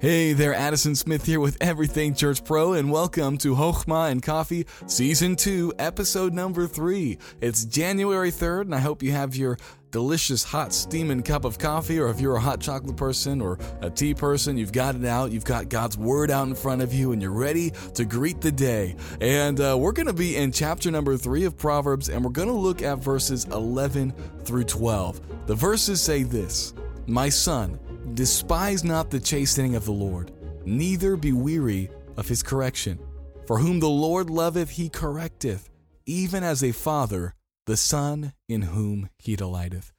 Hey there, Addison Smith here with Everything Church Pro, and welcome to Hochma and Coffee Season 2, Episode number 3. It's January 3rd, and I hope you have your delicious hot steaming cup of coffee, or if you're a hot chocolate person or a tea person, you've got it out, you've got God's Word out in front of you, and you're ready to greet the day. And uh, we're going to be in chapter number 3 of Proverbs, and we're going to look at verses 11 through 12. The verses say this My son, Despise not the chastening of the Lord, neither be weary of his correction. For whom the Lord loveth, he correcteth, even as a father the son in whom he delighteth.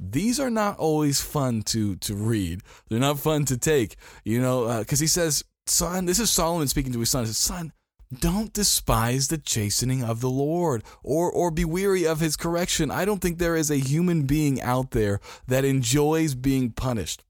These are not always fun to to read. They're not fun to take, you know, because uh, he says, "Son." This is Solomon speaking to his son. He says, "Son, don't despise the chastening of the Lord or or be weary of his correction. I don't think there is a human being out there that enjoys being punished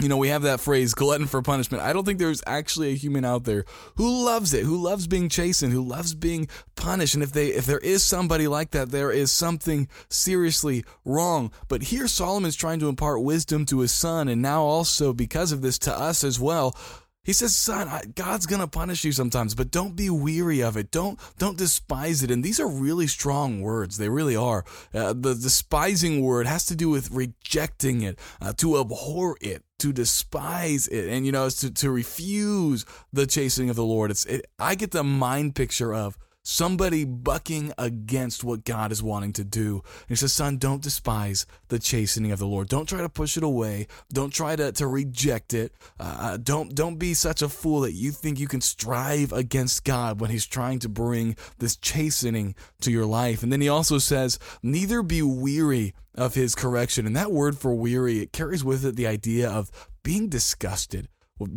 you know, we have that phrase, glutton for punishment. I don't think there's actually a human out there who loves it, who loves being chastened, who loves being punished. And if they, if there is somebody like that, there is something seriously wrong. But here Solomon's trying to impart wisdom to his son, and now also because of this to us as well. He says, "Son, God's going to punish you sometimes, but don't be weary of it. Don't don't despise it." And these are really strong words. They really are. Uh, the despising word has to do with rejecting it, uh, to abhor it, to despise it, and you know, to to refuse the chasing of the Lord. It's it, I get the mind picture of somebody bucking against what God is wanting to do. And he says, Son, don't despise the chastening of the Lord. Don't try to push it away. Don't try to, to reject it. Uh, uh, don't, don't be such a fool that you think you can strive against God when he's trying to bring this chastening to your life. And then he also says, Neither be weary of his correction. And that word for weary, it carries with it the idea of being disgusted,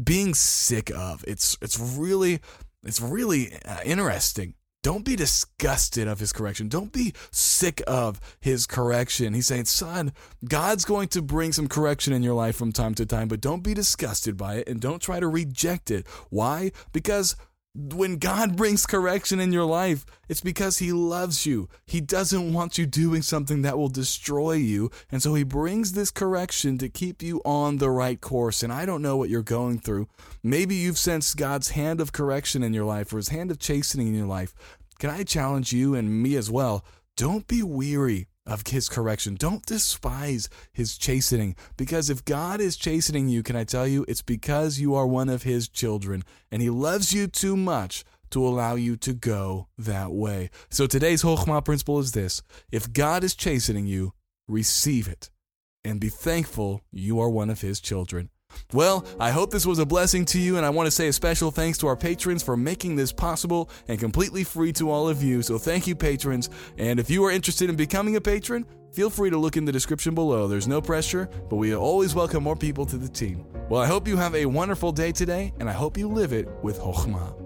being sick of. It's, it's really, it's really uh, interesting don't be disgusted of his correction. Don't be sick of his correction. He's saying, son, God's going to bring some correction in your life from time to time, but don't be disgusted by it and don't try to reject it. Why? Because when God brings correction in your life, it's because He loves you. He doesn't want you doing something that will destroy you. And so He brings this correction to keep you on the right course. And I don't know what you're going through. Maybe you've sensed God's hand of correction in your life or His hand of chastening in your life. Can I challenge you and me as well? Don't be weary of his correction. Don't despise his chastening because if God is chastening you, can I tell you, it's because you are one of his children and he loves you too much to allow you to go that way. So today's Hochma principle is this if God is chastening you, receive it and be thankful you are one of his children. Well, I hope this was a blessing to you, and I want to say a special thanks to our patrons for making this possible and completely free to all of you. So thank you, patrons. And if you are interested in becoming a patron, feel free to look in the description below. There's no pressure, but we always welcome more people to the team. Well, I hope you have a wonderful day today, and I hope you live it with Hochma.